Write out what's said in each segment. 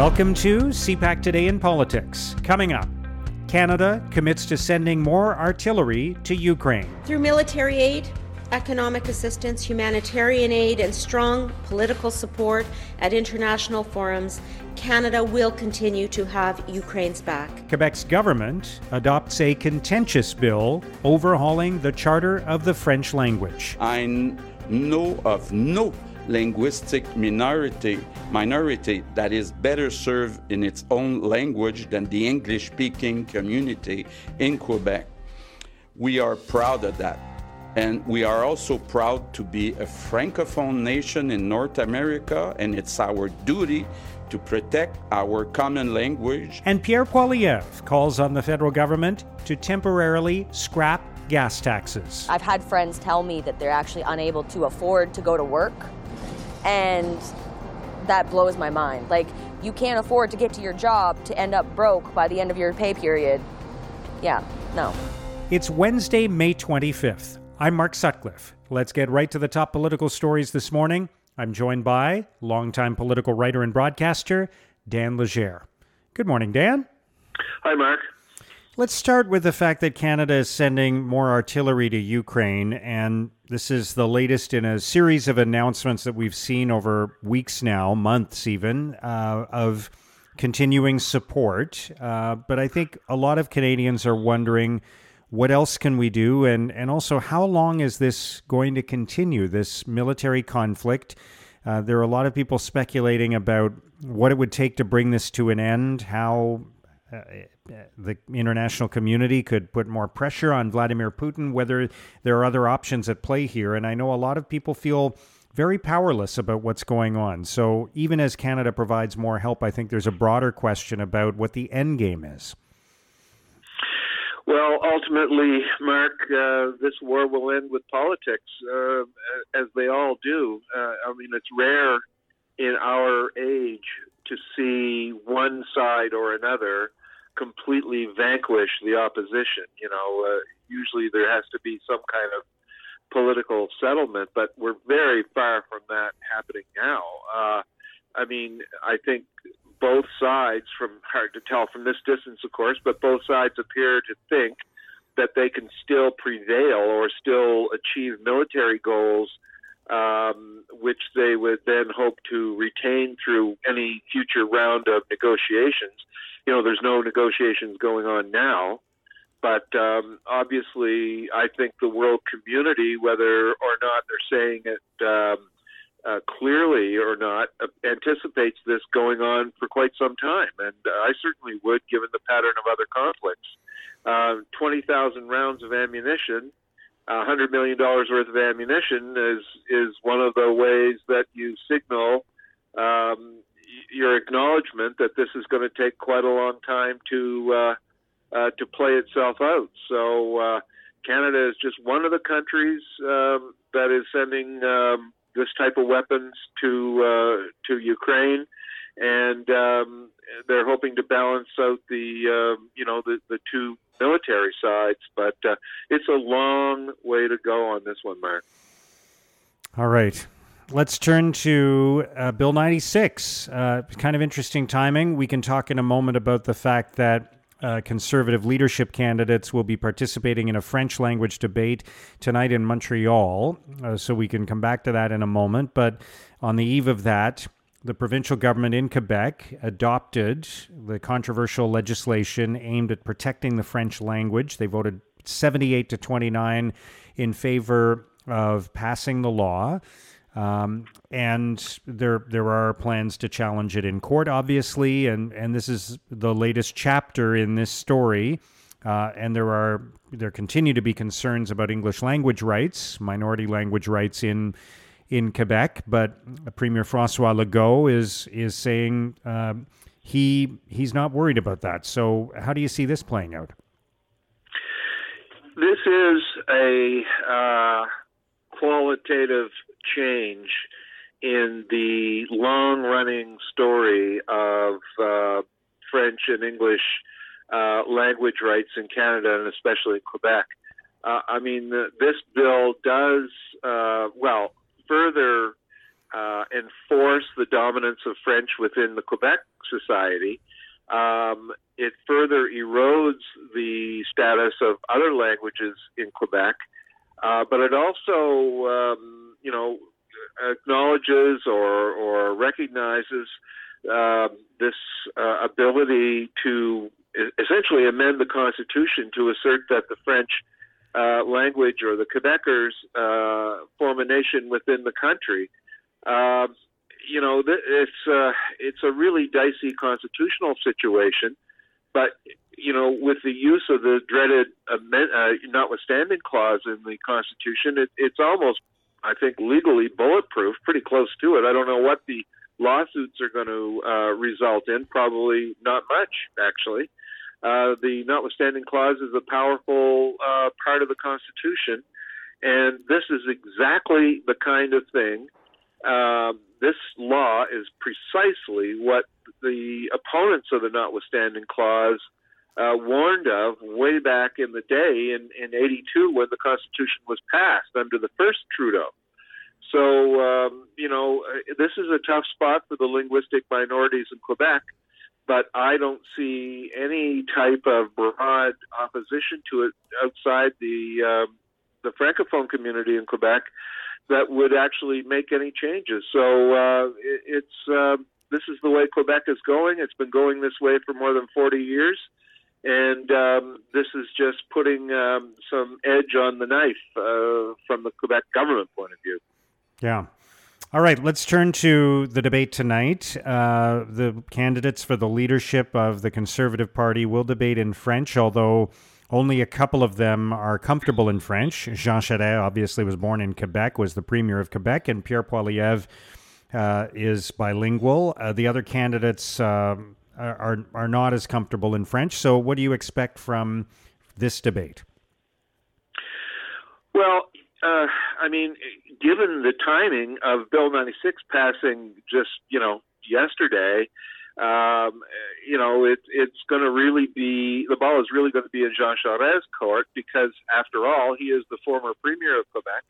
Welcome to CPAC Today in Politics. Coming up, Canada commits to sending more artillery to Ukraine. Through military aid, economic assistance, humanitarian aid, and strong political support at international forums, Canada will continue to have Ukraine's back. Quebec's government adopts a contentious bill overhauling the Charter of the French language. I know of no linguistic minority minority that is better served in its own language than the English speaking community in Quebec. We are proud of that. And we are also proud to be a francophone nation in North America, and it's our duty to protect our common language. And Pierre Poilievre calls on the federal government to temporarily scrap gas taxes. I've had friends tell me that they're actually unable to afford to go to work and that blows my mind. Like, you can't afford to get to your job to end up broke by the end of your pay period. Yeah, no. It's Wednesday, May 25th. I'm Mark Sutcliffe. Let's get right to the top political stories this morning. I'm joined by longtime political writer and broadcaster, Dan Legere. Good morning, Dan. Hi, Mark. Let's start with the fact that Canada is sending more artillery to Ukraine, and this is the latest in a series of announcements that we've seen over weeks now, months even, uh, of continuing support. Uh, but I think a lot of Canadians are wondering what else can we do, and, and also how long is this going to continue, this military conflict? Uh, there are a lot of people speculating about what it would take to bring this to an end, how the international community could put more pressure on Vladimir Putin, whether there are other options at play here. And I know a lot of people feel very powerless about what's going on. So even as Canada provides more help, I think there's a broader question about what the end game is. Well, ultimately, Mark, uh, this war will end with politics, uh, as they all do. Uh, I mean, it's rare in our age to see one side or another completely vanquish the opposition. You know, uh, usually there has to be some kind of political settlement, but we're very far from that happening now. Uh, I mean, I think both sides, from hard to tell from this distance, of course, but both sides appear to think that they can still prevail or still achieve military goals, um, which they would then hope to retain through any future round of negotiations you know, there's no negotiations going on now. But um, obviously, I think the world community, whether or not they're saying it um, uh, clearly or not, uh, anticipates this going on for quite some time. And uh, I certainly would, given the pattern of other conflicts. Uh, 20,000 rounds of ammunition, $100 million worth of ammunition is, is one of the ways that you signal um, your acknowledgement that this is going to take quite a long time to uh, uh, to play itself out. So uh, Canada is just one of the countries um, that is sending um, this type of weapons to uh, to Ukraine, and um, they're hoping to balance out the uh, you know the, the two military sides. But uh, it's a long way to go on this one, Mark. All right. Let's turn to uh, Bill 96. Uh, kind of interesting timing. We can talk in a moment about the fact that uh, conservative leadership candidates will be participating in a French language debate tonight in Montreal. Uh, so we can come back to that in a moment. But on the eve of that, the provincial government in Quebec adopted the controversial legislation aimed at protecting the French language. They voted 78 to 29 in favor of passing the law. Um, and there there are plans to challenge it in court, obviously, and and this is the latest chapter in this story. Uh, and there are there continue to be concerns about English language rights, minority language rights in in Quebec. But Premier Francois Legault is is saying uh, he he's not worried about that. So how do you see this playing out? This is a uh, qualitative change in the long running story of uh, French and English uh, language rights in Canada and especially in Quebec. Uh, I mean, this bill does, uh, well, further uh, enforce the dominance of French within the Quebec society, um, it further erodes the status of other languages in Quebec, uh, but it also, um, you know, acknowledges or, or recognizes uh, this uh, ability to essentially amend the Constitution to assert that the French uh, language or the Quebecers uh, form a nation within the country. Um, you know, it's uh, it's a really dicey constitutional situation, but you know, with the use of the dreaded amend, uh, notwithstanding clause in the Constitution, it, it's almost, I think, legally bulletproof, pretty close to it. I don't know what the lawsuits are going to uh, result in. Probably not much, actually. Uh, the notwithstanding clause is a powerful uh, part of the Constitution, and this is exactly the kind of thing. Uh, this law is precisely what the opponents of the notwithstanding clause uh, warned of way back in the day in, in 82 when the Constitution was passed under the first Trudeau. So, um, you know, uh, this is a tough spot for the linguistic minorities in Quebec, but I don't see any type of broad opposition to it outside the um, the francophone community in Quebec that would actually make any changes. So uh, it, it's uh, this is the way Quebec is going. It's been going this way for more than 40 years, and um, this is just putting um, some edge on the knife uh, from the Quebec government point of view. Yeah. All right, let's turn to the debate tonight. Uh, the candidates for the leadership of the Conservative Party will debate in French, although only a couple of them are comfortable in French. Jean Charest obviously was born in Quebec, was the premier of Quebec, and Pierre Poilievre uh, is bilingual. Uh, the other candidates uh, are, are not as comfortable in French. So, what do you expect from this debate? Well, uh, I mean, given the timing of Bill 96 passing just, you know, yesterday, um, you know, it, it's going to really be the ball is really going to be in Jean Charest's court because, after all, he is the former premier of Quebec.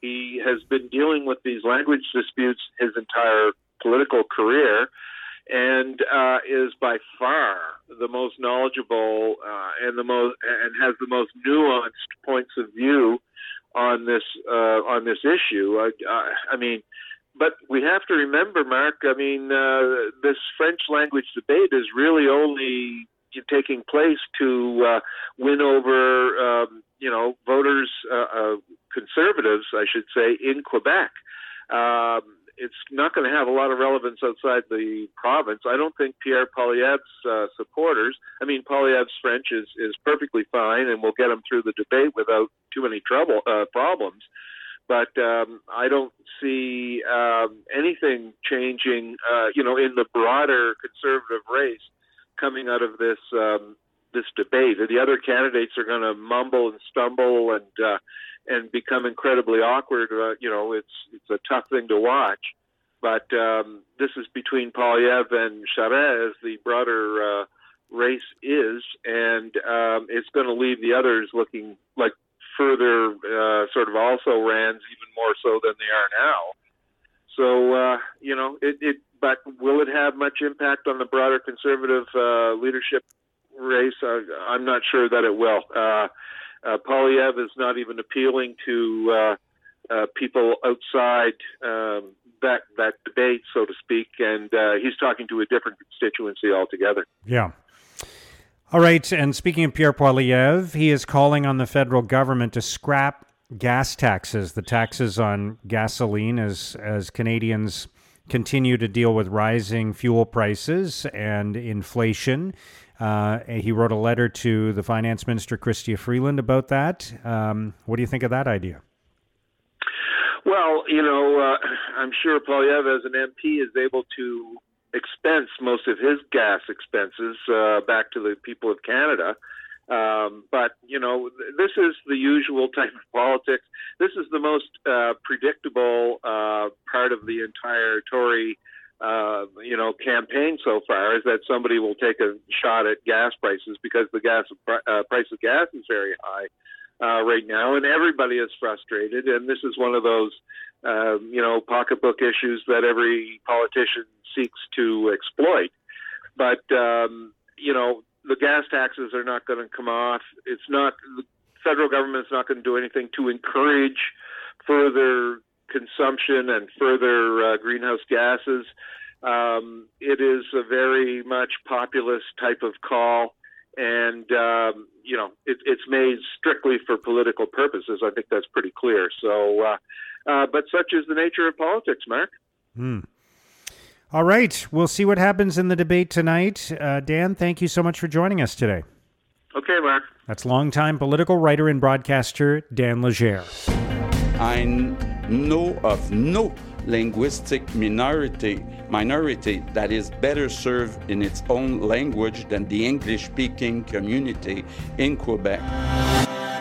He has been dealing with these language disputes his entire political career, and uh, is by far the most knowledgeable uh, and the most and has the most nuanced points of view on this uh, on this issue. I, I, I mean, but we have to remember, Mark. I mean, uh, this French language debate is really only taking place to uh, win over, um, you know, voters, uh, conservatives, I should say, in Quebec. Um, it's not going to have a lot of relevance outside the province. I don't think Pierre Poilievre's uh, supporters. I mean, Poilievre's French is is perfectly fine, and we'll get him through the debate without too many trouble uh, problems. But um, I don't see um, anything changing, uh, you know, in the broader conservative race coming out of this um, this debate. The other candidates are going to mumble and stumble and uh, and become incredibly awkward. Uh, you know, it's it's a tough thing to watch. But um, this is between Poilievre and Charest, the broader uh, race is, and um, it's going to leave the others looking like further uh, sort of also rans even more so than they are now. So uh, you know, it, it. But will it have much impact on the broader conservative uh, leadership race? Uh, I'm not sure that it will. Uh, uh, Poilievre is not even appealing to uh, uh, people outside um, that that debate, so to speak, and uh, he's talking to a different constituency altogether. Yeah. All right. And speaking of Pierre Poilievre, he is calling on the federal government to scrap gas taxes, the taxes on gasoline, as as Canadians continue to deal with rising fuel prices and inflation. Uh, he wrote a letter to the finance minister, Chrystia Freeland, about that. Um, what do you think of that idea? Well, you know, uh, I'm sure Poilievre, as an MP, is able to expense most of his gas expenses uh, back to the people of Canada. Um, but you know, this is the usual type of politics. This is the most uh, predictable uh, part of the entire Tory uh, you know, campaign so far is that somebody will take a shot at gas prices because the gas uh, price of gas is very high. uh, right now, and everybody is frustrated. And this is one of those, um, you know, pocketbook issues that every politician seeks to exploit. But um, you know, the gas taxes are not going to come off. It's not the federal government's not going to do anything to encourage further consumption and further uh, greenhouse gases. Um, it is a very much populist type of call, and um, you know it, it's made strictly for political purposes. I think that's pretty clear. So, uh, uh, but such is the nature of politics, Mark. Hmm. All right, we'll see what happens in the debate tonight. Uh, Dan, thank you so much for joining us today. Okay, Mark. That's longtime political writer and broadcaster Dan Legere. I know of no linguistic minority minority that is better served in its own language than the English speaking community in Quebec.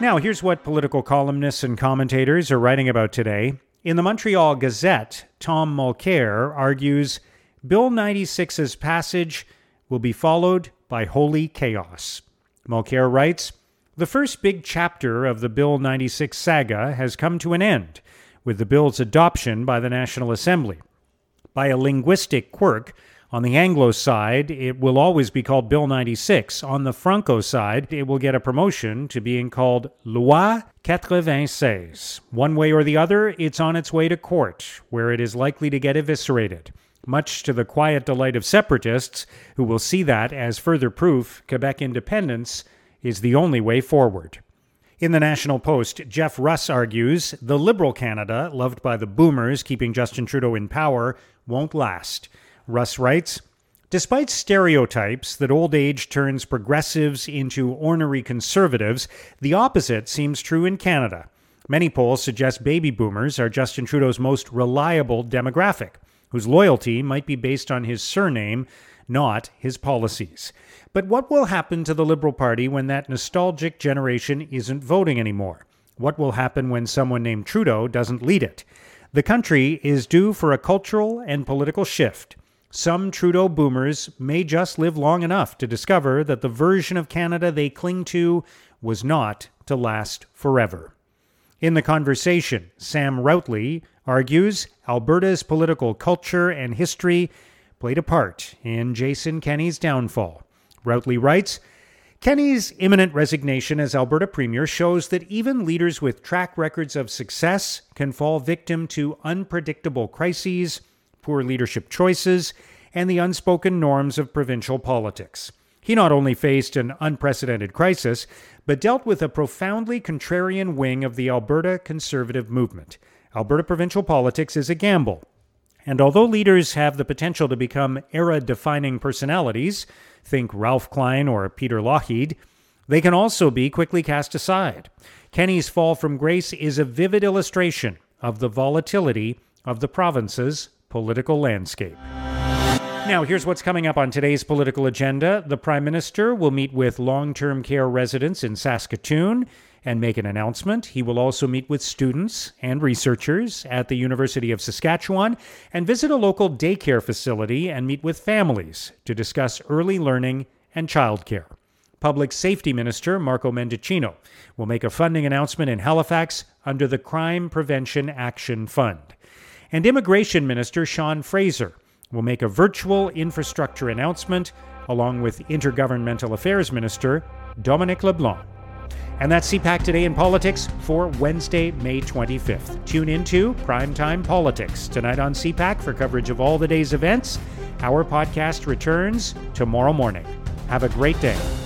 Now, here's what political columnists and commentators are writing about today. In the Montreal Gazette, Tom Mulcair argues Bill 96's passage will be followed by holy chaos. Mulcair writes The first big chapter of the Bill 96 saga has come to an end with the bill's adoption by the National Assembly. By a linguistic quirk, on the Anglo side, it will always be called Bill 96. On the Franco side, it will get a promotion to being called Loi 96. One way or the other, it's on its way to court, where it is likely to get eviscerated, much to the quiet delight of separatists, who will see that as further proof Quebec independence is the only way forward. In the National Post, Geoff Russ argues the Liberal Canada, loved by the boomers keeping Justin Trudeau in power, won't last. Russ writes Despite stereotypes that old age turns progressives into ornery conservatives, the opposite seems true in Canada. Many polls suggest baby boomers are Justin Trudeau's most reliable demographic, whose loyalty might be based on his surname, not his policies. But what will happen to the Liberal Party when that nostalgic generation isn't voting anymore? What will happen when someone named Trudeau doesn't lead it? The country is due for a cultural and political shift. Some Trudeau boomers may just live long enough to discover that the version of Canada they cling to was not to last forever. In the conversation, Sam Routley argues Alberta's political culture and history played a part in Jason Kenney's downfall. Routley writes Kenney's imminent resignation as Alberta Premier shows that even leaders with track records of success can fall victim to unpredictable crises, poor leadership choices, and the unspoken norms of provincial politics. He not only faced an unprecedented crisis, but dealt with a profoundly contrarian wing of the Alberta conservative movement. Alberta provincial politics is a gamble. And although leaders have the potential to become era defining personalities, think Ralph Klein or Peter Lougheed, they can also be quickly cast aside. Kenney's fall from grace is a vivid illustration of the volatility of the province's political landscape. Now, here's what's coming up on today's political agenda. The Prime Minister will meet with long term care residents in Saskatoon and make an announcement. He will also meet with students and researchers at the University of Saskatchewan and visit a local daycare facility and meet with families to discuss early learning and childcare. Public Safety Minister Marco Mendicino will make a funding announcement in Halifax under the Crime Prevention Action Fund. And Immigration Minister Sean Fraser will make a virtual infrastructure announcement along with Intergovernmental Affairs Minister Dominic LeBlanc. And that's CPAC Today in Politics for Wednesday, May 25th. Tune into Primetime Politics tonight on CPAC for coverage of all the day's events. Our podcast returns tomorrow morning. Have a great day.